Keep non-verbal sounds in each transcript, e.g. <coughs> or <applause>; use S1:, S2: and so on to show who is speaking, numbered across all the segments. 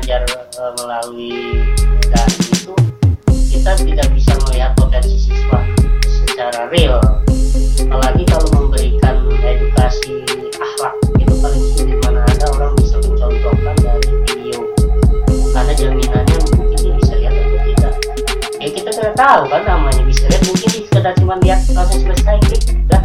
S1: mengajar uh, melalui daring itu kita tidak bisa melihat potensi siswa secara real. Apalagi kalau memberikan edukasi akhlak itu paling sulit. Mana ada orang bisa mencontohkan dari video. Karena jaminannya mungkin dia bisa lihat atau tidak. Ya kita tidak tahu kan namanya. Bisa lihat mungkin sekedar cuma lihat langsung selesai klik dah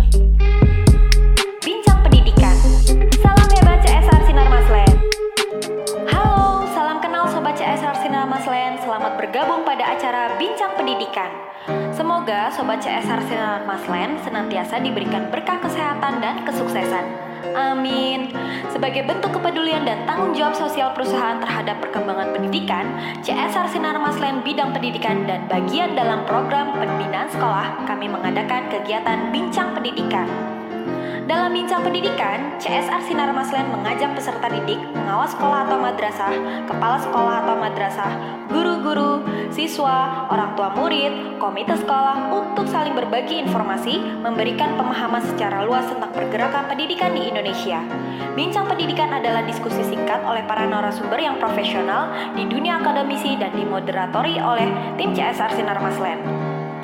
S2: Semoga Sobat CSR Sinar Maslen senantiasa diberikan berkah kesehatan dan kesuksesan. Amin. Sebagai bentuk kepedulian dan tanggung jawab sosial perusahaan terhadap perkembangan pendidikan, CSR Sinar Maslen bidang pendidikan dan bagian dalam program pembinaan sekolah, kami mengadakan kegiatan Bincang Pendidikan. Dalam bincang pendidikan, CSR Sinar Maslen mengajak peserta didik, pengawas sekolah atau madrasah, kepala sekolah atau madrasah, guru-guru, siswa, orang tua murid, komite sekolah untuk saling berbagi informasi, memberikan pemahaman secara luas tentang pergerakan pendidikan di Indonesia. Bincang pendidikan adalah diskusi singkat oleh para narasumber yang profesional di dunia akademisi dan dimoderatori oleh tim CSR Sinar Maslen.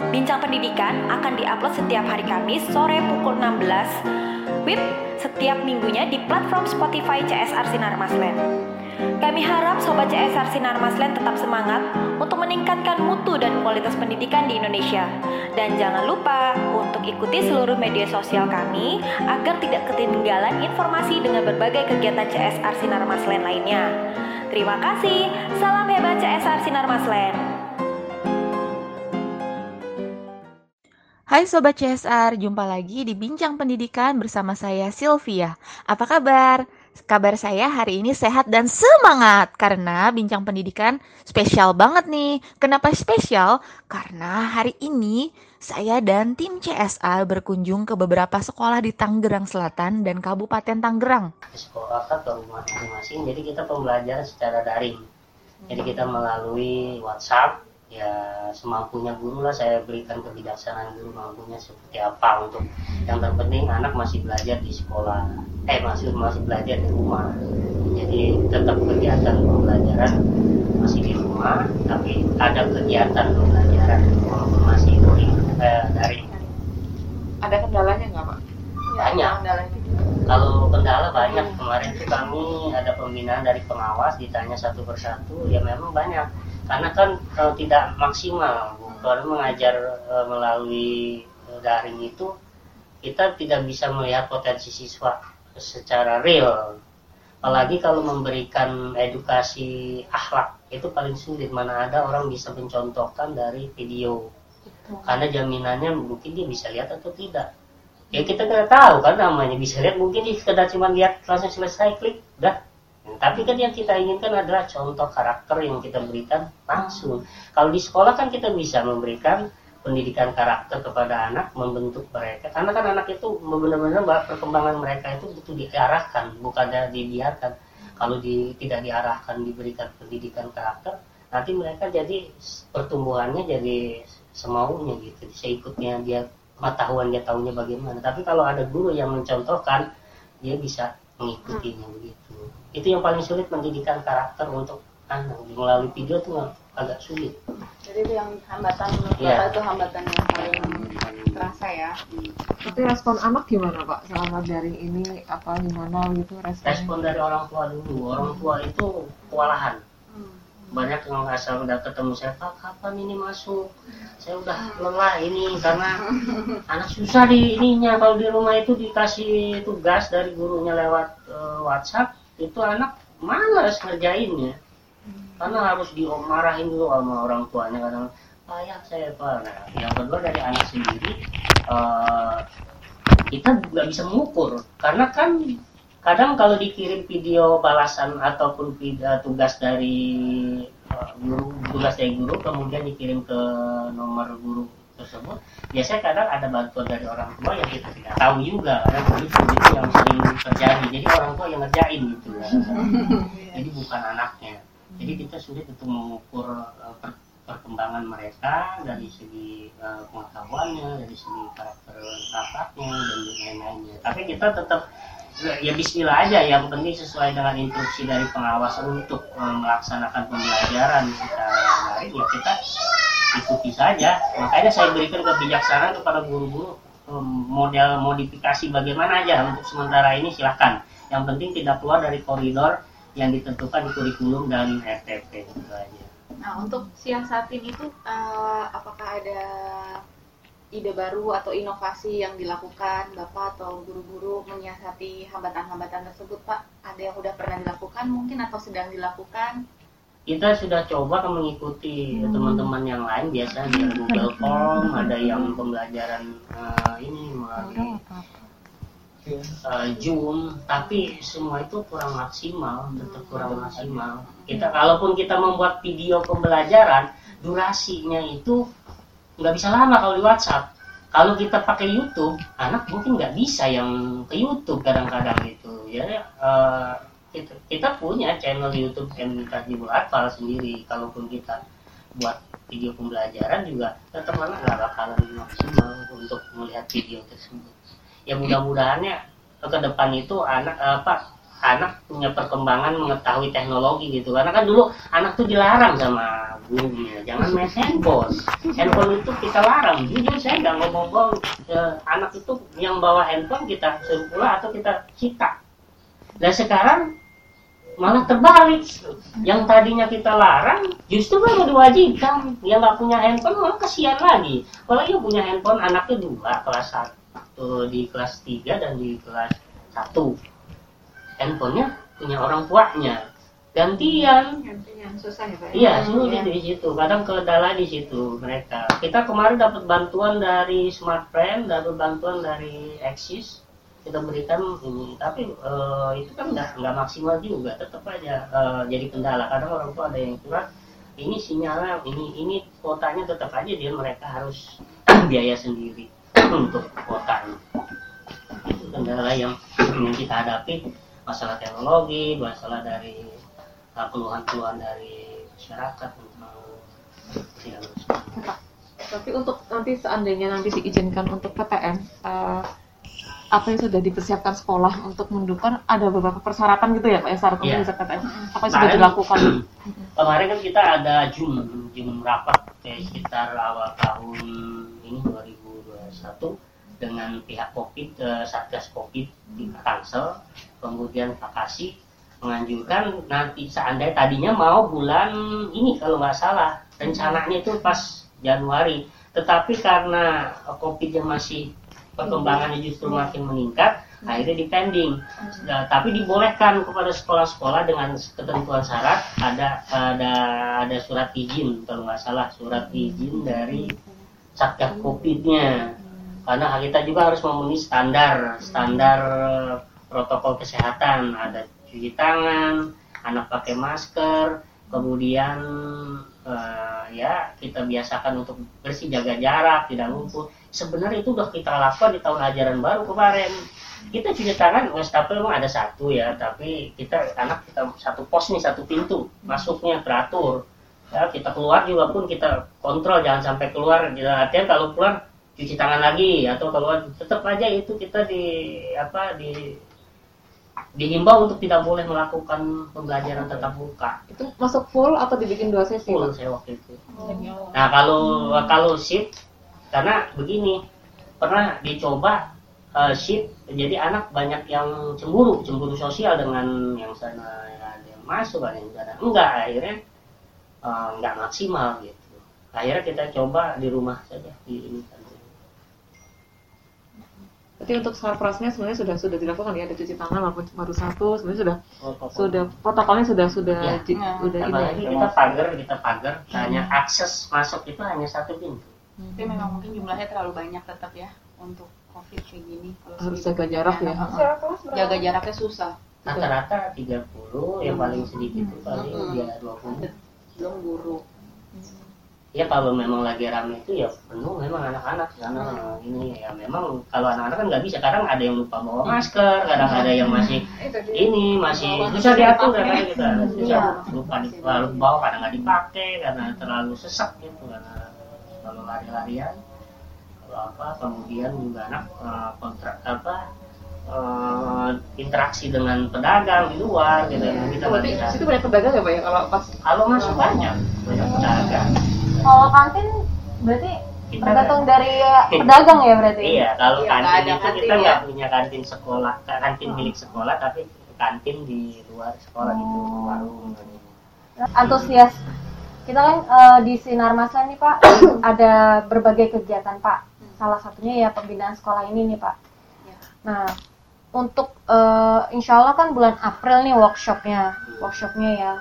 S2: Bincang Pendidikan akan diupload setiap hari Kamis sore pukul 16 WIB setiap minggunya di platform Spotify CSR Sinar Maslen. Kami harap Sobat CSR Sinar Maslen tetap semangat untuk meningkatkan mutu dan kualitas pendidikan di Indonesia. Dan jangan lupa untuk ikuti seluruh media sosial kami agar tidak ketinggalan informasi dengan berbagai kegiatan CSR Sinar Maslen lainnya. Terima kasih, salam hebat CSR Sinar Maslen.
S3: Hai Sobat CSR, jumpa lagi di Bincang Pendidikan bersama saya Sylvia. Apa kabar? Kabar saya hari ini sehat dan semangat karena Bincang Pendidikan spesial banget nih. Kenapa spesial? Karena hari ini saya dan tim CSR berkunjung ke beberapa sekolah di Tangerang Selatan dan Kabupaten Tangerang.
S1: sekolah kan ke rumah masing-masing jadi kita pembelajaran secara daring jadi kita melalui WhatsApp ya semampunya guru lah saya berikan kebijaksanaan guru mampunya seperti apa untuk yang terpenting anak masih belajar di sekolah eh masih masih belajar di rumah jadi tetap kegiatan pembelajaran masih di rumah tapi ada kegiatan pembelajaran walaupun masih dari eh, daring
S4: Ada kendalanya nggak Pak?
S1: Banyak.
S4: Kendalanya.
S1: kalau kendala banyak kemarin tuh kami ada pembinaan dari pengawas ditanya satu persatu ya memang banyak karena kan kalau tidak maksimal. Kalau mengajar eh, melalui eh, daring itu kita tidak bisa melihat potensi siswa secara real. Apalagi kalau memberikan edukasi akhlak itu paling sulit. Mana ada orang bisa mencontohkan dari video. Karena jaminannya mungkin dia bisa lihat atau tidak. Ya kita nggak tahu kan namanya. Bisa lihat mungkin dia sekedar cuma lihat langsung selesai klik udah tapi kan yang kita inginkan adalah contoh karakter yang kita berikan langsung. Kalau di sekolah kan kita bisa memberikan pendidikan karakter kepada anak membentuk mereka. Karena kan anak itu benar-benar bahwa perkembangan mereka itu butuh diarahkan bukannya dibiarkan. Kalau di, tidak diarahkan diberikan pendidikan karakter nanti mereka jadi pertumbuhannya jadi semaunya gitu. Seikutnya dia pengetahuan dia tahunya bagaimana. Tapi kalau ada guru yang mencontohkan dia bisa mengikutinya begitu itu yang paling sulit pendidikan karakter untuk anak melalui video itu agak sulit.
S4: Jadi itu yang hambatan menurut. Bapak itu hambatan yang paling terasa ya.
S5: Tapi respon anak gimana Pak? Selama daring ini apa gimana gitu responnya?
S1: respon dari orang tua dulu. Orang tua itu kewalahan. Banyak yang asal udah ketemu saya pak kapan ini masuk? Saya udah lelah ini karena anak susah di ininya. Kalau di rumah itu dikasih tugas dari gurunya lewat eh, WhatsApp itu anak malas ngerjainnya. Karena harus dimarahin dulu sama orang tuanya kadang ayah saya pak. Nah, yang kedua dari anak sendiri eh, kita nggak bisa mengukur. Karena kan kadang kalau dikirim video balasan ataupun vid- tugas dari uh, guru tugas dari guru kemudian dikirim ke nomor guru tersebut biasanya kadang ada bantuan dari orang tua yang kita tidak tahu juga ada begitu itu yang sering terjadi. Jadi orang tua yang ngerjain gitu ya. <laughs> Jadi bukan anaknya. Jadi kita sulit untuk mengukur uh, per- perkembangan mereka dari segi uh, pengetahuannya dari segi karakter akhlaknya dan lain-lainnya. Tapi kita tetap ya Bismillah aja. Yang penting sesuai dengan instruksi dari pengawas untuk eh, melaksanakan pembelajaran secara daring ya kita ikuti saja makanya saya berikan kebijaksanaan kepada guru-guru model modifikasi bagaimana aja untuk sementara ini silahkan yang penting tidak keluar dari koridor yang ditentukan di kurikulum dan RTP itu aja
S4: Nah, untuk siasatin itu eh, apakah ada ide baru atau inovasi yang dilakukan Bapak atau guru-guru menyiasati hambatan-hambatan tersebut, Pak? Ada yang udah pernah dilakukan mungkin atau sedang dilakukan?
S1: Kita sudah coba mengikuti teman-teman yang lain biasanya di Google Form ada yang pembelajaran eh, ini melalui eh, Zoom. Tapi semua itu kurang maksimal tetap kurang maksimal. Kita kalaupun kita membuat video pembelajaran durasinya itu nggak bisa lama kalau di WhatsApp. Kalau kita pakai YouTube anak mungkin nggak bisa yang ke YouTube kadang-kadang gitu ya. Eh, kita, kita punya channel YouTube MK Jibul Atfal sendiri. Kalaupun kita buat video pembelajaran juga tetap anak nggak bakalan maksimal untuk melihat video tersebut. Ya mudah-mudahannya ke depan itu anak apa anak punya perkembangan mengetahui teknologi gitu. Karena kan dulu anak tuh dilarang sama gurunya. Jangan main handphone. Handphone itu kita larang. Jujur saya nggak ngomong-ngomong eh, anak itu yang bawa handphone kita suruh atau kita cita. Dan sekarang malah terbalik yang tadinya kita larang justru baru diwajibkan yang nggak punya handphone malah kasihan lagi kalau yang punya handphone anaknya dua kelas satu di kelas 3 dan di kelas satu handphonenya punya orang tuanya gantian
S4: Yang susah ya, Pak?
S1: Iya, sulit di situ. Kadang kendala di situ mereka. Kita kemarin dapat bantuan dari Smartfriend, dapat bantuan dari Axis. Kita berikan ini, tapi eh, itu kan nggak nggak maksimal juga. Tetap aja eh, jadi kendala. Kadang orang tua ada yang curhat, ini sinyalnya, ini ini kuotanya tetap aja dia mereka harus <clears throat> biaya sendiri <clears throat> untuk kuotanya. Itu kendala yang yang <clears throat> kita hadapi masalah teknologi, masalah dari uh, keluhan-keluhan dari masyarakat tentang
S5: Tapi untuk nanti seandainya nanti diizinkan untuk PTM, eh, apa yang sudah dipersiapkan sekolah untuk mendukung ada beberapa persyaratan gitu ya Pak ya
S1: Iya.
S5: bisa PTM. Apa yang sudah dilakukan? <clears throat>
S1: Kemarin kan kita ada Zoom, Zoom rapat kayak sekitar awal tahun ini 2021 dengan pihak Covid, eh, Satgas Covid di Tangsel, kemudian Pakasi menganjurkan nanti seandainya tadinya mau bulan ini kalau nggak salah rencananya itu pas Januari tetapi karena covid yang masih perkembangannya justru makin meningkat akhirnya dipending. Nah, tapi dibolehkan kepada sekolah-sekolah dengan ketentuan syarat ada ada ada surat izin kalau nggak salah surat izin dari satgas covidnya. Karena kita juga harus memenuhi standar standar eh, protokol kesehatan. Ada cuci tangan anak pakai masker kemudian eh, ya kita biasakan untuk bersih jaga jarak tidak ngumpul sebenarnya itu udah kita lakukan di tahun ajaran baru kemarin. Kita cuci tangan wastafel memang ada satu ya tapi kita anak kita satu pos nih satu pintu. Masuknya teratur ya kita keluar juga pun kita kontrol jangan sampai keluar. Kita artinya kalau keluar cuci tangan lagi. Atau keluar tetap aja itu kita di apa di dihimbau untuk tidak boleh melakukan pembelajaran tatap muka.
S5: Itu masuk full atau dibikin dua sesi?
S1: full saya waktu itu. Nah kalau kalau shift karena begini pernah dicoba eh, shift jadi anak banyak yang cemburu cemburu sosial dengan yang sana ada yang masuk ada yang sana enggak akhirnya eh, enggak maksimal gitu akhirnya kita coba di rumah saja di ini kan.
S5: Berarti untuk sarprasnya sebenarnya sudah sudah dilakukan ya ada cuci tangan walaupun baru satu sebenarnya sudah
S1: Protokol.
S5: sudah protokolnya sudah sudah
S1: Ya.
S5: di-
S4: Ya.
S5: udah ini.
S1: kita pagar kita pagar hanya akses masuk itu hanya satu pintu
S4: Tapi memang mungkin jumlahnya terlalu banyak tetap ya untuk COVID kayak gini. Kalau
S5: Harus jaga jarak ya.
S4: Nah, Jaga jaraknya susah.
S1: rata-rata 30 yang paling sedikit itu paling
S4: Hmm.
S1: dia 20
S4: Belum guru.
S1: ya kalau memang lagi rame itu ya penuh memang anak-anak karena ini ya memang kalau anak-anak kan nggak bisa kadang ada yang lupa bawa masker kadang ada yang masih ini masih susah diatur kadang gitu. Susah lupa di lupa bawa kadang nggak dipakai karena terlalu sesak gitu karena kalau lari-larian kalau apa kemudian juga anak eh, kontrak apa eh, interaksi dengan pedagang di luar gitu
S5: Iya.
S1: kita
S5: berarti situ banyak pedagang ya pak ya kalau pas
S1: kalau masuk banyak banyak pedagang
S6: Kalau kantin berarti
S1: Kita-
S6: tergantung dari pedagang ya berarti.
S1: iya kalau
S4: Iya,
S1: kantin itu
S4: kantin
S1: kita
S4: ya.
S1: nggak punya kantin sekolah kantin milik sekolah tapi kantin di luar sekolah gitu
S6: Oh.
S1: warung
S6: Antusias. Kita kan eh, di Sinar Maslen nih Pak <coughs> ada berbagai kegiatan Pak. Salah satunya ya pembinaan sekolah ini nih Pak.
S4: Ya.
S6: Nah untuk eh, insya Allah kan bulan April nih workshopnya, workshopnya ya.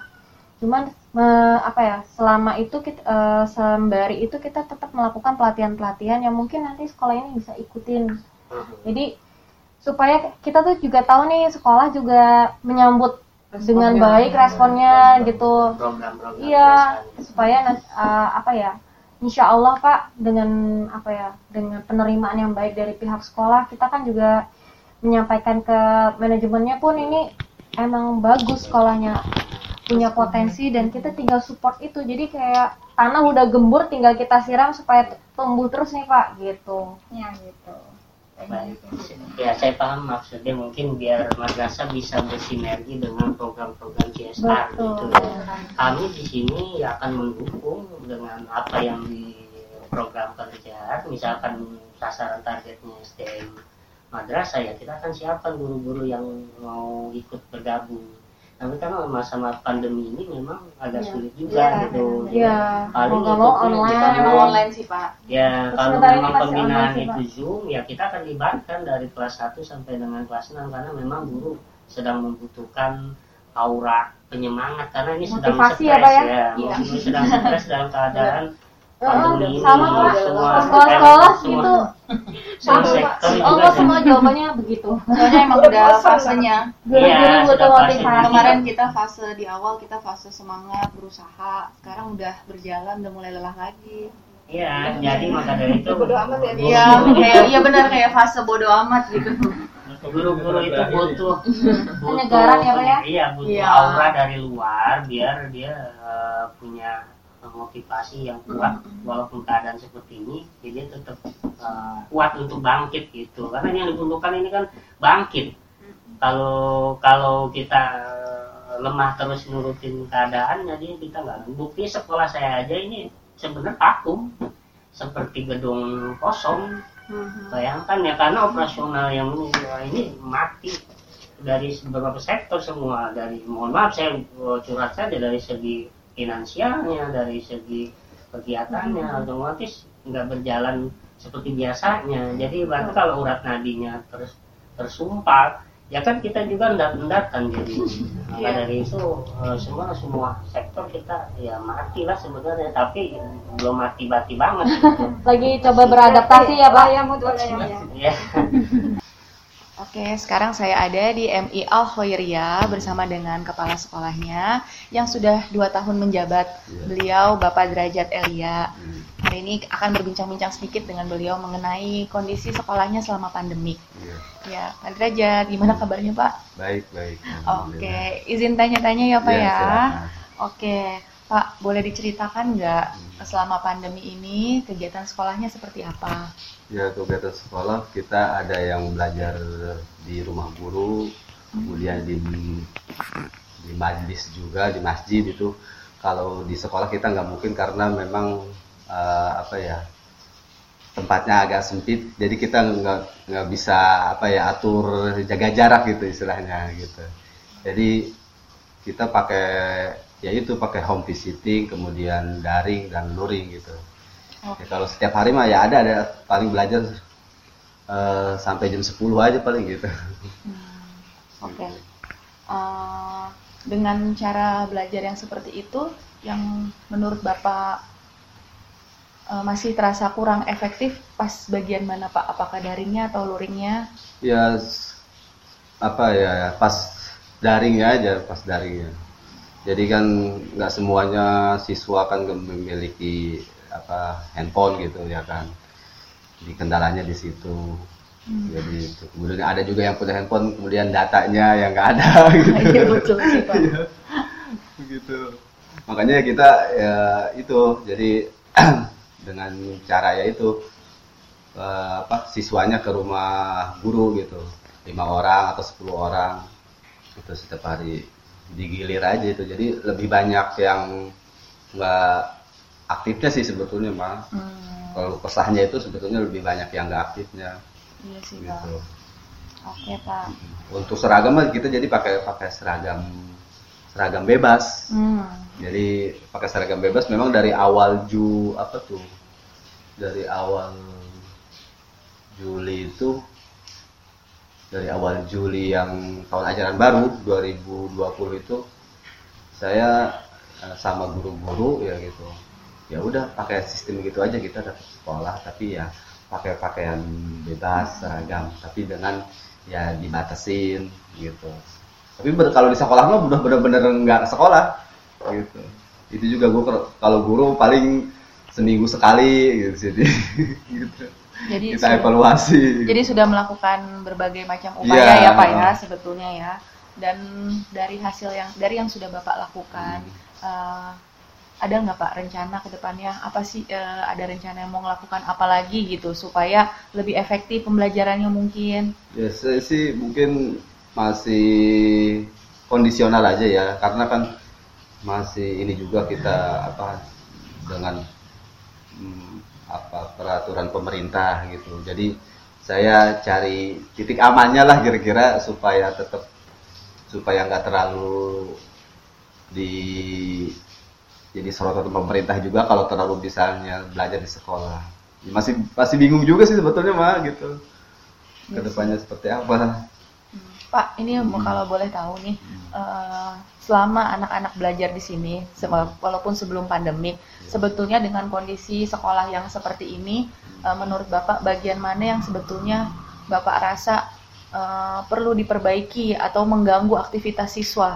S6: Cuman me- apa ya selama itu kita, eh, sembari itu kita tetap melakukan pelatihan-pelatihan yang mungkin nanti sekolah ini bisa ikutin. Jadi supaya kita tuh juga tahu nih sekolah juga menyambut dengan baik responnya gitu.
S1: program-program
S6: Iya, supaya eh, apa ya? Insya Allah Pak dengan apa ya dengan penerimaan yang baik dari pihak sekolah kita kan juga menyampaikan ke manajemennya pun ini emang bagus sekolahnya punya potensi dan kita tinggal support itu jadi kayak tanah udah gembur tinggal kita siram supaya tumbuh terus nih Pak gitu.
S7: Ya gitu.
S1: Baik. Ya saya paham maksudnya mungkin biar madrasah bisa bersinergi dengan program-program CSR
S6: Betul.
S1: gitu ya. Kami di sini ya akan mendukung dengan apa yang di program kerja, misalkan sasaran targetnya SDM madrasah ya kita akan siapkan guru-guru yang mau ikut bergabung. Tapi kan masa pandemi ini memang agak
S6: Iya.
S1: sulit juga
S4: Iya,
S1: gitu. Jadi
S6: Iya,
S1: paling
S6: mau mau online.
S4: Kita memang online sih Pak.
S1: Ya,
S6: Terus
S1: kalau memang pembinaan
S6: online sih,
S1: itu Zoom, ya kita akan libatkan dari kelas 1 sampai dengan kelas 6 karena memang guru sedang membutuhkan aura penyemangat karena ini sedang
S6: Motivasi
S1: stres
S6: ya, Pak, ya?
S4: Iya.
S1: Ini sedang stres dalam keadaan pandemi ini.
S6: sama Pak.
S1: semua
S6: Sekolah-sekolah gitu.
S1: semua
S6: Sama,
S1: sektor juga
S6: Allah semua jawabannya begitu.
S4: Soalnya emang udah fasenya.
S6: Guru-guru
S1: Iya,
S6: butuh motivasi.
S4: Kemarin kita fase di awal kita fase semangat berusaha. Sekarang udah berjalan udah mulai lelah lagi.
S1: Iya, jadi maka dari itu
S5: Bodo amat ya,
S4: Iya, kayak iya benar kayak fase bodo amat gitu.
S1: guru-guru itu <laughs> butuh
S6: Penyegaran ya, Pak, ya?
S1: iya butuh
S4: Iya.
S1: aura dari luar biar dia eh, punya motivasi yang kuat. Walaupun keadaan seperti ini jadi dia tetap eh, kuat untuk bangkit gitu. Karena yang dibutuhkan ini kan bangkit. Kalau kalau kita lemah terus nurutin keadaan jadi kita nggak bukti sekolah saya aja ini sebenarnya vakum. Seperti gedung kosong. Bayangkan ya karena operasional yang ini, ya, ini mati dari beberapa sektor semua. Dari mohon maaf saya eh, curhat saja dari segi finansialnya dari segi kegiatannya otomatis nggak berjalan seperti biasanya jadi berarti kalau urat nadinya terus tersumpat ya kan kita juga endat-endat kan jadi maka
S4: Iya.
S1: dari itu eh, semua semua sektor kita ya mati lah sebenarnya tapi belum mati-mati banget gitu. <laughs>
S6: Lagi coba beradaptasi ya Pak.
S7: Ya mutu ada ya.
S1: Ya
S4: Oke, sekarang saya ada di MI Al Khoiria bersama dengan kepala sekolahnya yang sudah dua tahun menjabat. Beliau Bapak Derajat Elia. Hari ini akan berbincang-bincang sedikit dengan beliau mengenai kondisi sekolahnya selama pandemi.
S8: Iya.
S4: Ya, Pak Derajat, gimana kabarnya Pak?
S8: Baik, baik.
S4: Oke, izin tanya-tanya ya Pak
S8: Iya,
S4: ya.
S8: silakan.
S4: Oke, Pak, boleh diceritakan nggak selama pandemi ini kegiatan sekolahnya seperti apa?
S8: Ya, kegiatan sekolah kita ada yang belajar di rumah guru, kemudian di di majlis juga di masjid itu. Kalau di sekolah kita nggak mungkin karena memang eh, apa ya tempatnya agak sempit, jadi kita nggak nggak bisa apa ya atur jaga jarak gitu istilahnya gitu. Jadi kita pakai ya itu pakai home visiting, kemudian daring dan luring gitu. Ya, kalau setiap hari mah ya ada ada paling belajar eh, sampai jam 10 aja paling gitu.
S4: Oke. Eh, dengan cara belajar yang seperti itu, yang menurut Bapak eh, masih terasa kurang efektif pas bagian mana Pak? Apakah daringnya atau luringnya?
S8: Ya apa ya pas daringnya aja pas daringnya. Jadi kan nggak semuanya siswa kan memiliki apa handphone gitu ya kan. Di kendalanya di situ. Jadi itu. kemudian ada juga yang punya handphone kemudian datanya yang nggak ada <laughs> gitu.
S4: Iya betul sih Pak.
S8: begitu makanya kita ya itu jadi <clears throat> dengan cara ya itu eh, apa siswanya ke rumah guru gitu lima orang atau 10 orang itu setiap hari digilir aja itu. Jadi lebih banyak yang nggak aktifnya sih sebetulnya mah
S4: Hmm,
S8: kalau kesahnya itu sebetulnya lebih banyak yang nggak aktifnya.
S4: Iya sih Pak.
S8: gitu
S4: Oke Pak.
S8: untuk seragam kita jadi pakai pakai seragam seragam bebas.
S4: Hmm.
S8: jadi pakai seragam bebas memang dari awal Ju apa tuh? Dari awal Juli itu dari awal Juli yang tahun ajaran baru 2020 itu saya eh, sama guru-guru ya gitu. Ya udah pakai sistem gitu aja kita tetap sekolah tapi ya pakai pakaian bebas seragam tapi dengan ya dibatasin gitu. Tapi kalau di sekolah mah udah bener-bener nggak sekolah gitu. Itu juga gue kalau guru paling seminggu sekali gitu jadi <laughs> gitu
S4: Jadi
S8: kita
S4: sudah-
S8: evaluasi
S4: Jadi sudah melakukan berbagai macam upaya ya Pak ya sebetulnya ya. Dan dari hasil yang dari yang sudah Bapak lakukan, eh, ada nggak Pak rencana ke depannya? Apa sih eh, ada rencana yang mau melakukan apa lagi gitu supaya lebih efektif pembelajarannya mungkin?
S8: Ya saya sih mungkin masih kondisional aja ya karena kan masih ini juga kita apa dengan hmm, apa peraturan pemerintah gitu. Jadi saya cari titik amannya lah kira-kira supaya tetap supaya nggak terlalu di jadi sorotan pemerintah juga kalau terlalu misalnya belajar di sekolah. Masih masih bingung juga sih sebetulnya mah gitu. Ke depannya seperti apa?
S4: Pak, ini mau kalau boleh tahu nih, eh, selama anak-anak belajar di sini, se- walaupun sebelum pandemik, sebetulnya dengan kondisi sekolah yang seperti ini, eh, menurut Bapak bagian mana yang sebetulnya Bapak rasa eh, perlu diperbaiki atau mengganggu aktivitas siswa?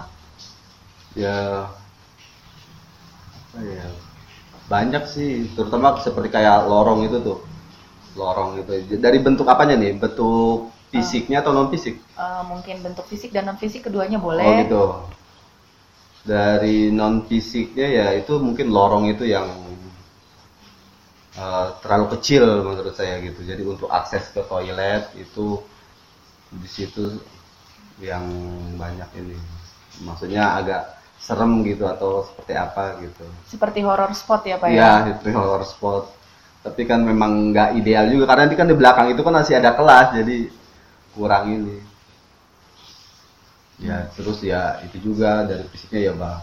S8: ya ya banyak sih terutama seperti kayak lorong itu tuh. Lorong itu dari bentuk apanya nih? Bentuk fisiknya atau non fisik
S4: Eh, mungkin bentuk fisik dan non fisik keduanya
S8: oh
S4: boleh.
S8: gitu dari non fisiknya ya itu mungkin lorong itu yang eh, terlalu kecil menurut saya gitu jadi untuk akses ke toilet itu di situ yang banyak ini maksudnya agak serem gitu atau seperti apa gitu
S4: Seperti horror spot ya Pak ya?
S8: Iya, itu horror spot. Tapi kan memang nggak ideal juga karena nanti kan di belakang itu kan masih ada kelas, jadi kurang ini. Ya, terus ya itu juga dari fisiknya ya bang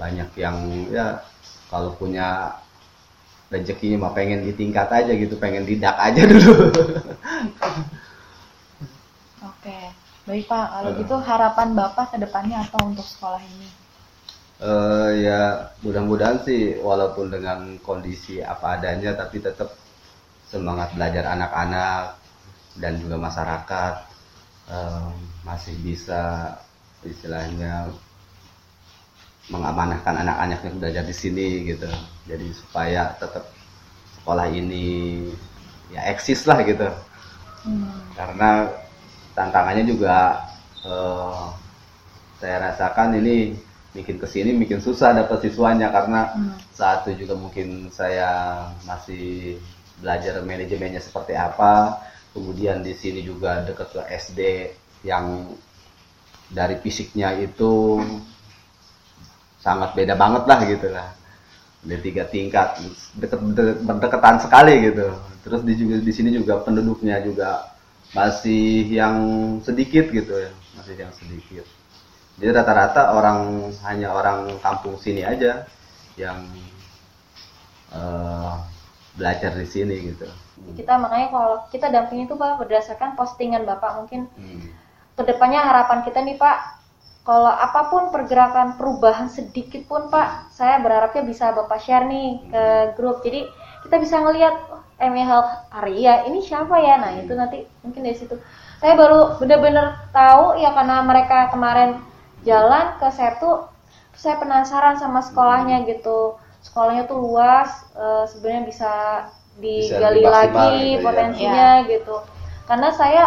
S8: banyak yang ya kalau punya rezeki mah pengen ditingkat aja gitu, pengen didak aja <laughs> dulu.
S4: Oke, baik Pak. Kalau
S8: Eh.
S4: gitu harapan Bapak ke depannya apa untuk sekolah ini?
S8: Eh ya mudah-mudahan sih walaupun dengan kondisi apa adanya tapi tetap semangat belajar anak-anak dan juga masyarakat eh, masih bisa istilahnya mengamanahkan anak-anak yang belajar di sini gitu jadi supaya tetap sekolah ini ya eksis lah gitu
S4: Hmm.
S8: karena tantangannya juga eh, saya rasakan ini bikin ke sini bikin susah dapat siswanya karena
S4: Hmm.
S8: saat itu juga mungkin saya masih belajar manajemennya seperti apa kemudian di sini juga dekat ke SD yang dari fisiknya itu sangat beda banget lah gitu lah. Ada tiga tingkat deket, de- berdekatan sekali gitu. Terus di juga di sini juga penduduknya juga masih yang sedikit gitu ya masih yang sedikit. Jadi rata-rata orang hanya orang kampung sini aja yang eh, belajar di sini gitu.
S6: Kita makanya kalau kita dampingi itu Pak berdasarkan postingan Bapak mungkin.
S8: Hmm.
S6: ke depannya harapan kita nih Pak kalau apa pun pergerakan perubahan sedikit pun Pak saya berharapnya bisa Bapak share nih ke grup. Jadi kita bisa ngelihat oh, ME Health Arya ini siapa ya? Nah itu nanti mungkin dari situ. Saya baru bener-bener tahu ya karena mereka kemarin jalan ke Setu saya penasaran sama sekolahnya gitu sekolahnya tuh luas eh, sebenarnya bisa digali
S8: maksimal
S6: lagi
S8: gitu ya.
S6: potensinya gitu karena saya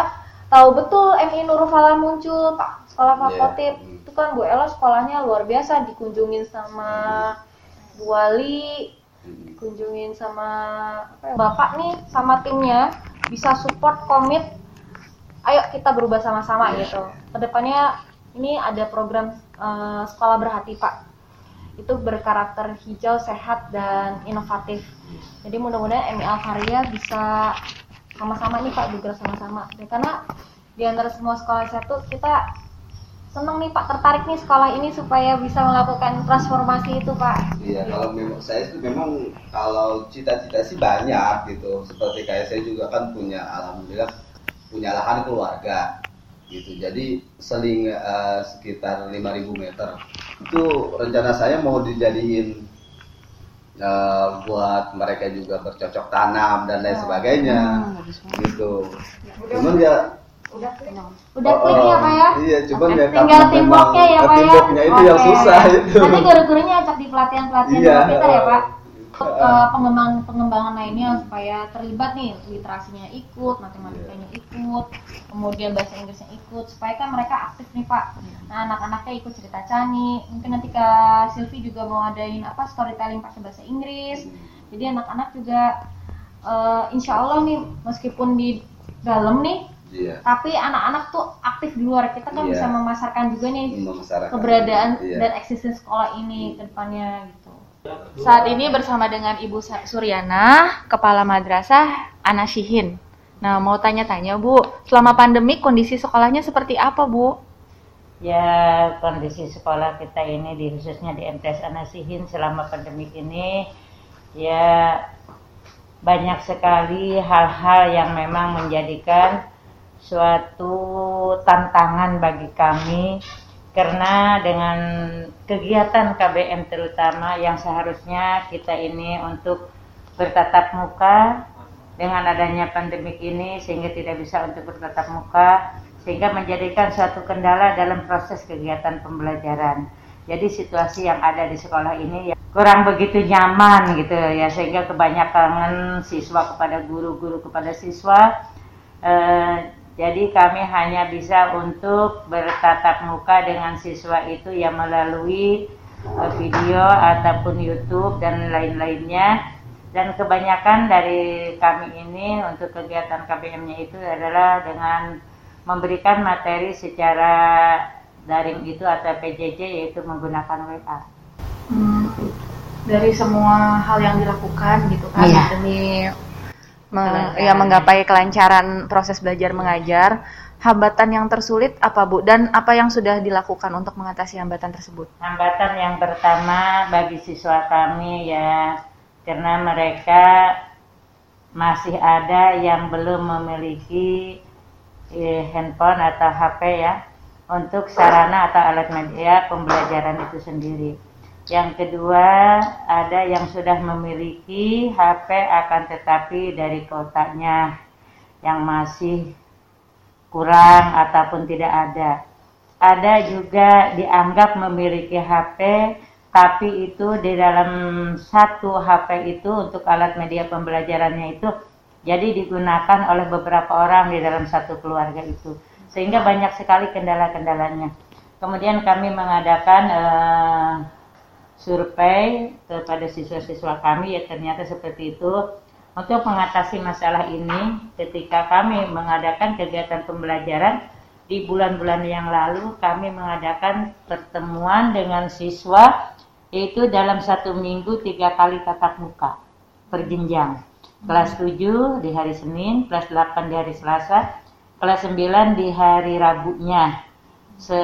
S6: tahu betul MI Nurul Fala muncul Pak sekolah Pak
S8: Iya.
S6: Khotib
S8: Hmm.
S6: itu kan Bu Ella sekolahnya luar biasa dikunjungin sama Bu Wali
S8: Hmm.
S6: dikunjungin sama apa ya, Bapak nih sama timnya bisa support komit ayo kita berubah sama-sama gitu ke depannya ini ada program eh, sekolah berhati pak itu berkarakter hijau sehat dan inovatif jadi mudah-mudahan MI Alkaria bisa sama-sama nih pak bergerak sama-sama Ya, karena di antara semua sekolah satu kita seneng nih pak tertarik nih sekolah ini supaya bisa melakukan transformasi itu pak
S8: Iya, kalau memang saya itu memang kalau cita-cita sih banyak gitu. Seperti kayak saya juga kan punya alhamdulillah punya lahan keluarga gitu. Jadi seling eh, sekitar 5000 meter. Itu rencana saya mau dijadiin eh, buat mereka juga bercocok tanam dan lain sebagainya. Gitu. Cuman ya
S6: udah
S8: Oh,
S6: klik ya
S8: oh,
S6: pak ya?
S8: Iya, cuman ya
S6: tinggal
S8: karena
S6: teamworknya ya pak ya?
S8: teamworknya itu yang
S6: Oke.
S8: susah itu.
S6: nanti guru-gurunya ajak di pelatihan-pelatihan
S8: Iya,
S6: komputer ya pak
S8: uh,
S6: Eh, pengembangan pengembangan lainnya supaya terlibat nih literasinya ikut matematikanya
S8: Iya.
S6: ikut kemudian bahasa Inggrisnya ikut supaya kan mereka aktif nih pak nah anak-anaknya ikut cerita cani mungkin nanti kak Silvi juga mau adain apa storytelling pakai bahasa Inggris jadi anak-anak juga eh, insya Allah nih meskipun di dalam nih
S8: Iya,
S6: tapi anak-anak tuh aktif di luar kita kan
S8: Iya.
S6: bisa memasarkan juga nih
S8: memasyarakatkan.
S6: keberadaan
S8: Iya.
S6: dan eksistensi sekolah ini ke depannya gitu.
S3: Saat ini bersama dengan Ibu Suryana, Kepala Madrasah Anasyihin. Nah, mau tanya-tanya Bu, selama pandemi kondisi sekolahnya seperti apa Bu?
S9: Ya, kondisi sekolah kita ini di khususnya di MTS Anasihin selama pandemi ini ya banyak sekali hal-hal yang memang menjadikan suatu tantangan bagi kami karena dengan kegiatan KBM terutama yang seharusnya kita ini untuk bertatap muka dengan adanya pandemik ini sehingga tidak bisa untuk bertatap muka sehingga menjadikan suatu kendala dalam proses kegiatan pembelajaran. Jadi situasi yang ada di sekolah ini ya kurang begitu nyaman gitu ya sehingga kebanyakan siswa kepada guru-guru kepada siswa eh, jadi kami hanya bisa untuk bertatap muka dengan siswa itu yang melalui eh, video ataupun YouTube dan lain-lainnya dan kebanyakan dari kami ini untuk kegiatan KBM-nya itu adalah dengan memberikan materi secara daring itu atau PJJ yaitu menggunakan WA.
S3: Hmm, dari semua hal yang dilakukan gitu kan
S9: Iya.
S3: demi me-
S9: Kelancaran.
S3: ya menggapai kelancaran proses belajar mengajar, hambatan yang tersulit apa Bu dan apa yang sudah dilakukan untuk mengatasi hambatan tersebut?
S9: Hambatan yang pertama bagi siswa kami ya karena mereka masih ada yang belum memiliki eh, handphone atau HP ya untuk sarana atau alat media pembelajaran itu sendiri. Yang kedua, ada yang sudah memiliki HP akan tetapi dari kotaknya yang masih kurang ataupun tidak ada. Ada juga dianggap memiliki HP tapi itu di dalam satu HP itu untuk alat media pembelajarannya itu jadi digunakan oleh beberapa orang di dalam satu keluarga itu sehingga banyak sekali kendala-kendalanya. Kemudian kami mengadakan eh, survei kepada siswa-siswa kami ya ternyata seperti itu. Untuk mengatasi masalah ini ketika kami mengadakan kegiatan pembelajaran di bulan-bulan yang lalu kami mengadakan pertemuan dengan siswa yaitu dalam satu minggu tiga kali tatap muka per jenjang. Kelas 7 di hari Senin kelas 8 di hari Selasa kelas 9 di hari Rabunya se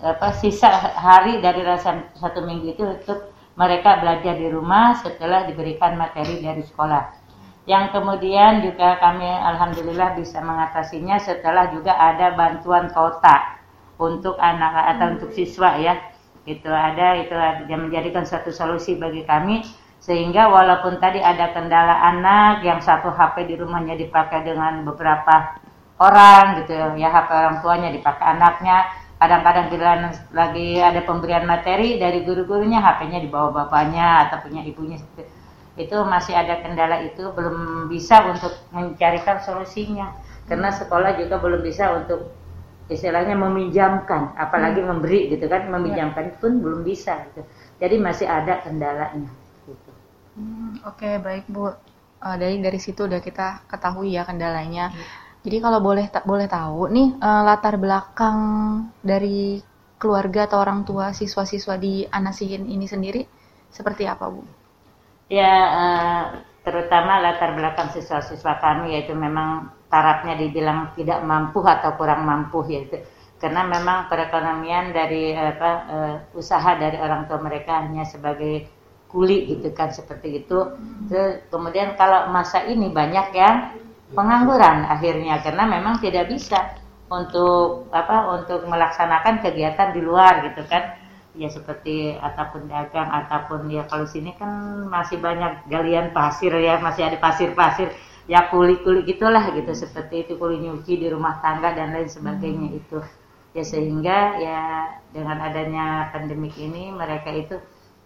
S9: apa sisa hari dari rasa satu minggu itu untuk mereka belajar di rumah setelah diberikan materi dari sekolah. Yang kemudian juga kami alhamdulillah bisa mengatasinya setelah juga ada bantuan kota untuk anak atau untuk siswa ya. Itu ada itu yang menjadikan suatu solusi bagi kami sehingga walaupun tadi ada kendala anak yang satu HP di rumahnya dipakai dengan beberapa orang gitu ya HP orang tuanya dipakai anaknya kadang-kadang bila lagi ada pemberian materi dari guru-gurunya HP-nya dibawa bapaknya atau punya ibunya itu masih ada kendala itu belum bisa untuk mencarikan solusinya karena sekolah juga belum bisa untuk istilahnya meminjamkan apalagi memberi gitu kan meminjamkan pun belum bisa gitu. jadi masih ada kendalanya gitu.
S3: Hmm, Oke baik Bu. Eh, dari dari situ udah kita ketahui ya kendalanya.
S4: Jadi kalau boleh tak boleh tahu nih uh, latar belakang dari keluarga atau orang tua siswa-siswa di Anasihin ini sendiri seperti apa Bu?
S9: Ya uh, terutama latar belakang siswa-siswa kami yaitu memang tarafnya dibilang tidak mampu atau kurang mampu yaitu karena memang perekonomian dari apa uh, usaha dari orang tua mereka hanya sebagai kuli gitu kan seperti itu. Terus, kemudian kalau masa ini banyak yang pengangguran akhirnya karena memang tidak bisa untuk apa untuk melaksanakan kegiatan di luar gitu kan. Ya seperti ataupun dagang ataupun ya kalau sini kan masih banyak galian pasir ya masih ada pasir-pasir ya kuli-kuli gitulah gitu. Seperti itu kuli nyuci di rumah tangga dan lain sebagainya hmm. itu. Ya sehingga ya dengan adanya pandemik ini mereka itu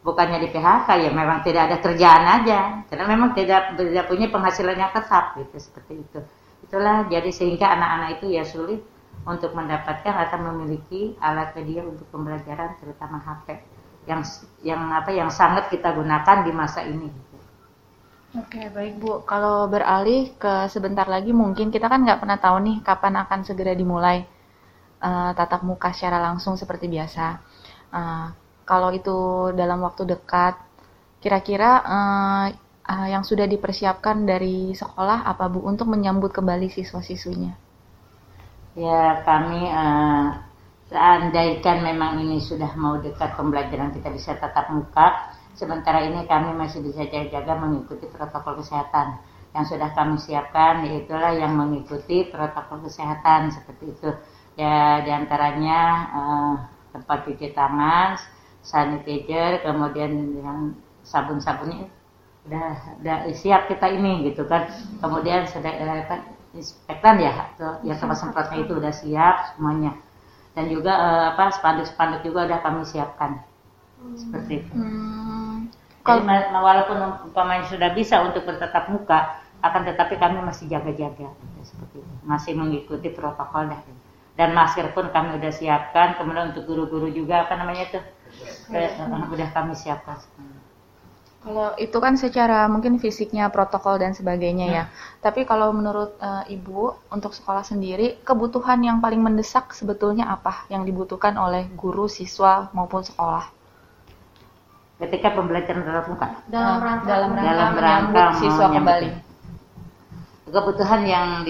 S9: bukannya di PHK ya memang tidak ada kerjaan aja karena memang tidak tidak punya penghasilan yang tetap gitu seperti itu itulah jadi sehingga anak-anak itu ya sulit untuk mendapatkan atau memiliki alat media untuk pembelajaran terutama HP yang yang apa yang sangat kita gunakan di masa ini.
S4: Oke baik Bu, kalau beralih ke sebentar lagi mungkin kita kan nggak pernah tahu nih kapan akan segera dimulai uh, tatap muka secara langsung seperti biasa. Uh, kalau itu dalam waktu dekat, kira-kira uh, uh, yang sudah dipersiapkan dari sekolah apa Bu untuk menyambut kembali siswa-siswinya?
S9: Ya kami uh, seandainya memang ini sudah mau dekat pembelajaran kita bisa tatap muka, sementara ini kami masih bisa jaga-jaga mengikuti protokol kesehatan yang sudah kami siapkan yaitulah yang mengikuti protokol kesehatan seperti itu ya di antaranya uh, tempat cuci tangan sanitizer kemudian yang sabun-sabunnya udah udah siap kita ini gitu kan kemudian sudah eh, inspektan ya ya sama semprotnya itu udah siap semuanya dan juga eh, apa spanduk-spanduk juga udah kami siapkan seperti itu. Hmm. Kalau walaupun umpamanya sudah bisa untuk bertetap muka, akan tetapi kami masih jaga-jaga seperti itu. Masih mengikuti protokol dah. Dan masker pun kami udah siapkan. Kemudian untuk guru-guru juga apa namanya itu udah kami siapkan
S4: Kalau itu kan secara mungkin fisiknya, protokol dan sebagainya ya. Hmm. Tapi kalau menurut uh, Ibu untuk sekolah sendiri, kebutuhan yang paling mendesak sebetulnya apa yang dibutuhkan oleh guru, siswa maupun sekolah?
S9: Ketika pembelajaran tatap muka.
S4: Dalam rangka dalam rangka, dalam rangka siswa kembali.
S9: Kebutuhan yang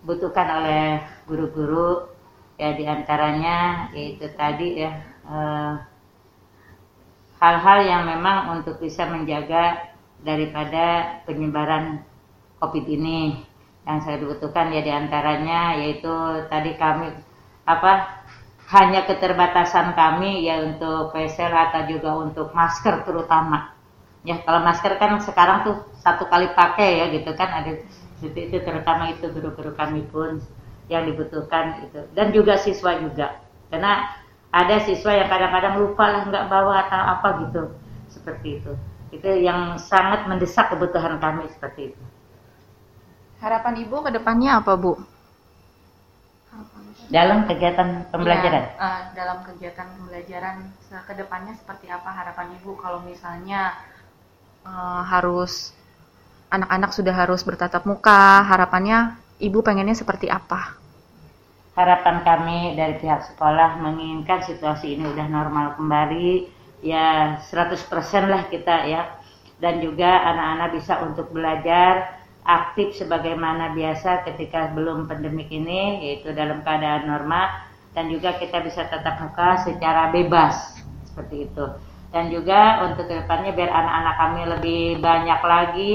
S9: dibutuhkan oleh guru-guru ya di antaranya yaitu tadi ya eh, hal-hal yang memang untuk bisa menjaga daripada penyebaran COVID ini. Yang saya butuhkan ya di antaranya yaitu tadi kami apa hanya keterbatasan kami ya untuk PSL atau juga untuk masker terutama. Ya kalau masker kan sekarang tuh satu kali pakai ya gitu kan ada itu, itu terutama itu guru-guru kami pun yang dibutuhkan itu dan juga siswa juga. Karena ada siswa yang kadang-kadang lupa lah nggak bawa atau apa gitu. Seperti itu. Itu yang sangat mendesak kebutuhan kami seperti itu.
S4: Harapan ibu ke depannya apa bu?
S9: Dalam kegiatan pembelajaran?
S4: Ya, uh, dalam kegiatan pembelajaran ke depannya seperti apa harapan ibu? Kalau misalnya uh, harus anak-anak sudah harus bertatap muka harapannya Ibu pengennya seperti apa?
S9: Harapan kami dari pihak sekolah menginginkan situasi ini udah normal kembali, ya 100% lah kita ya. Dan juga anak-anak bisa untuk belajar aktif sebagaimana biasa ketika belum pandemik ini, yaitu dalam keadaan normal. Dan juga kita bisa tatap muka secara bebas, seperti itu. Dan juga untuk ke depannya biar anak-anak kami lebih banyak lagi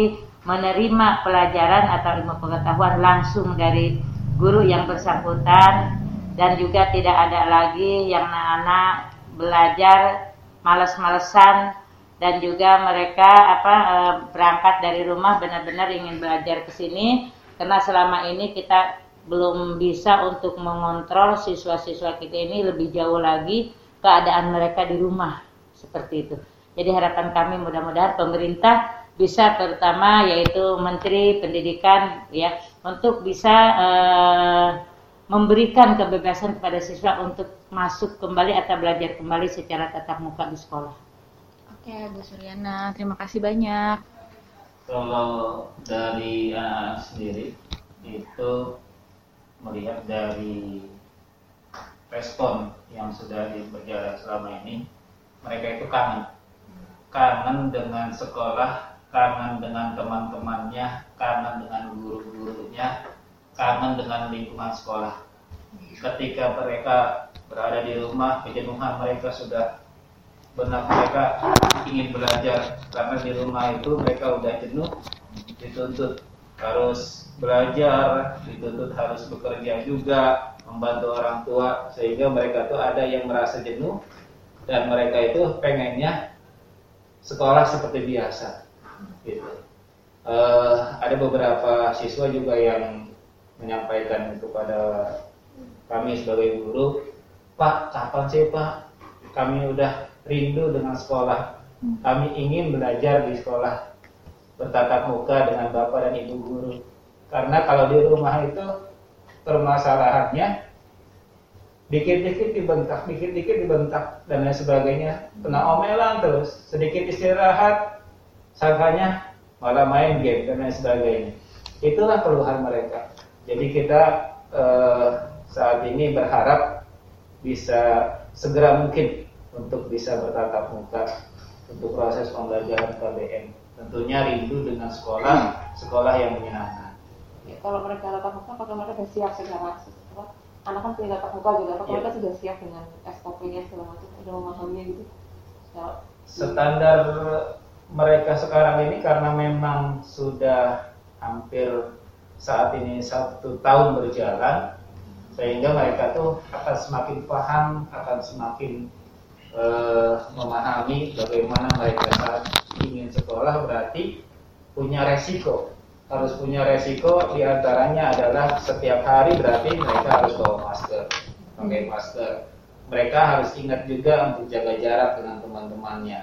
S9: menerima pelajaran atau ilmu pengetahuan langsung dari guru yang bersangkutan. Dan juga tidak ada lagi yang anak-anak belajar males-malesan. Dan juga mereka apa e, berangkat dari rumah benar-benar ingin belajar ke sini. Karena selama ini kita belum bisa untuk mengontrol siswa-siswa kita ini lebih jauh lagi keadaan mereka di rumah. Seperti itu. Jadi harapan kami mudah-mudahan pemerintah bisa terutama yaitu Menteri Pendidikan ya untuk bisa uh, memberikan kebebasan kepada siswa untuk masuk kembali atau belajar kembali secara tatap muka di sekolah.
S4: Oke, Bu Suryana, terima kasih banyak.
S10: Kalau dari anak sendiri, itu melihat dari respon yang sudah berjalan selama ini mereka itu kangen kangen dengan sekolah kangen dengan teman-temannya kangen dengan guru-gurunya kangen dengan lingkungan sekolah. Ketika mereka berada di rumah kejenuhan mereka sudah benar mereka ingin belajar. Karena di rumah itu mereka udah jenuh dituntut harus belajar dituntut harus bekerja juga membantu orang tua sehingga mereka tuh ada yang merasa jenuh dan mereka itu pengennya sekolah seperti biasa gitu. Uh, ada beberapa siswa juga yang menyampaikan kepada kami sebagai guru, Pak, kapan sih Pak? Kami udah rindu dengan sekolah. Kami ingin belajar di sekolah bertatap muka dengan bapak dan ibu guru. Karena kalau di rumah itu permasalahannya dikit-dikit dibentak, dikit-dikit dibentak dan lain sebagainya. Kena omelan terus, sedikit istirahat, sangkanya malah main game dan lain sebagainya. Itulah keluhan mereka. Jadi kita eh, saat ini berharap bisa segera mungkin untuk bisa bertatap muka untuk proses pembelajaran KBM. Tentunya rindu dengan sekolah, sekolah yang menyenangkan.
S5: Ya, kalau mereka tatap muka, apakah mereka sudah siap secara anak kan punya tatap muka juga, apakah ya. mereka sudah siap dengan SOP-nya segala macam, sudah memahaminya gitu? Ya.
S10: Standar mereka sekarang ini karena memang sudah hampir saat ini satu tahun berjalan, sehingga mereka tuh akan semakin paham, akan semakin uh, memahami bagaimana mereka saat ingin sekolah. Berarti punya resiko harus punya resiko. Di antaranya adalah setiap hari berarti mereka harus bawa masker pakai masker. Mereka harus ingat juga untuk jaga jarak dengan teman-temannya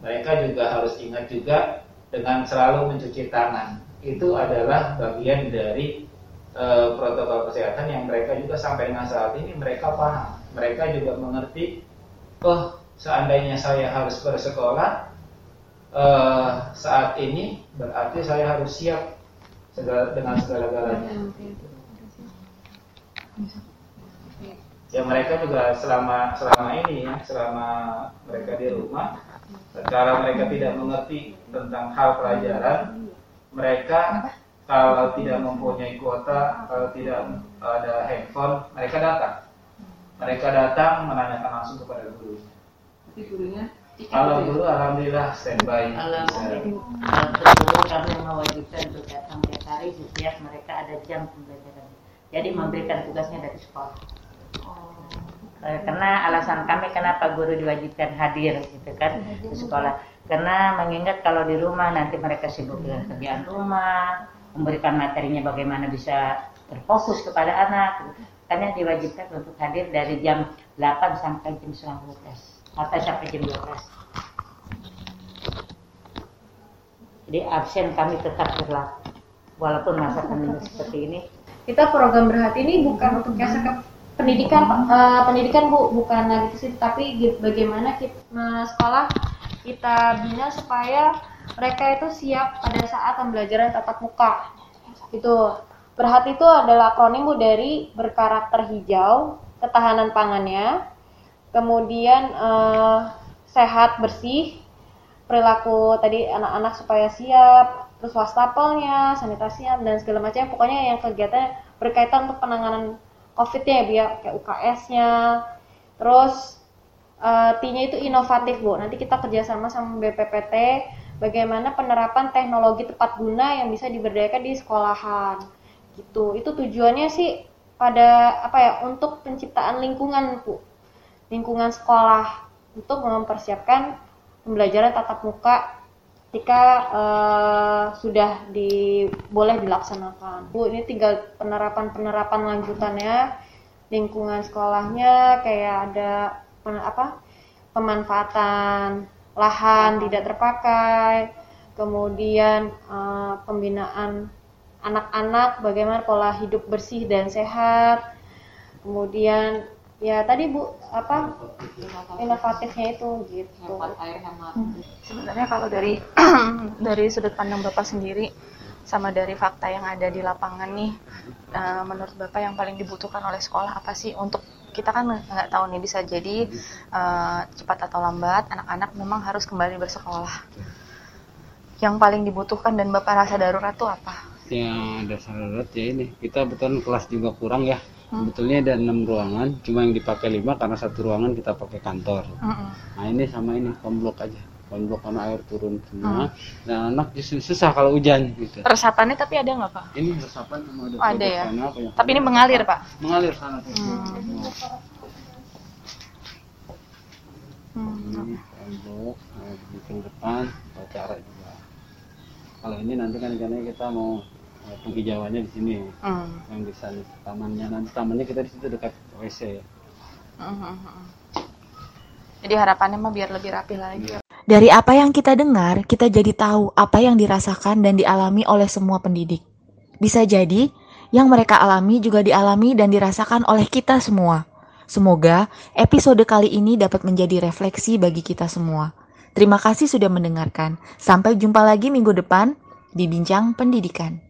S10: mereka juga harus ingat juga dengan selalu mencuci tangan. Itu adalah bagian dari e, protokol kesehatan yang mereka juga sampai dengan saat ini mereka paham. Mereka juga mengerti oh seandainya saya harus bersekolah e, saat ini berarti saya harus siap segala, dengan segala-galanya. Ya mereka juga selama selama ini ya, selama mereka di rumah, secara mereka tidak mengerti tentang hal pelajaran, mereka kalau tidak mempunyai kuota, kalau tidak ada handphone, mereka datang. Mereka datang menanyakan langsung kepada guru.
S5: Tapi gurunya
S10: kalau guru alhamdulillah standby.
S9: Alhamdulillah. Guru kami mewajibkan untuk datang tiap hari setiap mereka ada jam pembelajaran. Jadi memberikan tugasnya dari sekolah. Eh, karena alasan kami kenapa guru diwajibkan hadir gitu kan di sekolah. Karena mengingat kalau di rumah nanti mereka sibuk dengan kerjaan rumah, memberikan materinya bagaimana bisa terfokus kepada anak. Karena diwajibkan untuk hadir dari jam 8 sampai jam 19 atau sampai jam 12 jadi absen kami tetap berlaku walaupun masa pandemi seperti ini
S6: kita program berhati ini bukan untuk jasa pendidikan uh, pendidikan bu bukan lagi sih tapi bagaimana kita sekolah kita bina supaya mereka itu siap pada saat pembelajaran tatap muka. Itu berhati itu adalah akronim bu dari berkarakter hijau ketahanan pangannya kemudian uh, sehat bersih perilaku tadi anak-anak supaya siap terus wastafelnya sanitasinya dan segala macam. Pokoknya yang kegiatan berkaitan untuk penanganan covid-nya ya biar kayak UKS-nya terus uh, T-nya itu inovatif bu. Nanti kita kerjasama sama BPPT bagaimana penerapan teknologi tepat guna yang bisa diberdayakan di sekolahan. Gitu. Itu tujuannya sih pada apa ya untuk penciptaan lingkungan bu. Lingkungan sekolah. Untuk mempersiapkan pembelajaran tatap muka ketika uh, sudah di, boleh dilaksanakan. Bu, ini tinggal penerapan-penerapan lanjutannya lingkungan sekolahnya kayak ada apa pemanfaatan lahan tidak terpakai, kemudian uh, pembinaan anak-anak bagaimana pola hidup bersih dan sehat, kemudian ya tadi bu apa inovatifnya itu gitu
S5: air hemat
S3: sebenarnya kalau dari <clears throat> dari sudut pandang bapak sendiri
S4: sama dari fakta yang ada di lapangan nih, uh, menurut Bapak yang paling dibutuhkan oleh sekolah apa sih untuk kita kan nggak tahu nih bisa jadi uh, cepat atau lambat anak-anak memang harus kembali bersekolah. Yang paling dibutuhkan dan Bapak rasa darurat tuh apa?
S11: Yang dasar darurat ya ini kita betul kelas juga kurang ya. Hmm. Betulnya ada enam ruangan, cuma yang dipakai lima karena satu ruangan kita pakai kantor. Hmm. Nah ini sama ini komblok aja konblok karena air turun semua. Hmm. Nah, anak justru susah kalau hujan gitu.
S4: Resapannya tapi ada nggak pak?
S11: Ini resapan cuma ada.
S4: Oh, ada ya. Sana, tapi ini mengalir pak?
S11: Mengalir sana tuh. Hmm.
S4: Hmm.
S11: Ini konblok, nah, di depan, cara juga. Kalau ini nanti kan rencananya kita mau penghijauannya di sini, hmm. yang bisa tamannya. Nanti tamannya kita di situ dekat WC.
S4: Hmm. hmm, hmm. Jadi harapannya mah biar lebih rapi lagi. Biar
S3: dari apa yang kita dengar, kita jadi tahu apa yang dirasakan dan dialami oleh semua pendidik. Bisa jadi, yang mereka alami juga dialami dan dirasakan oleh kita semua. Semoga episode kali ini dapat menjadi refleksi bagi kita semua. Terima kasih sudah mendengarkan. Sampai jumpa lagi minggu depan di Bincang Pendidikan.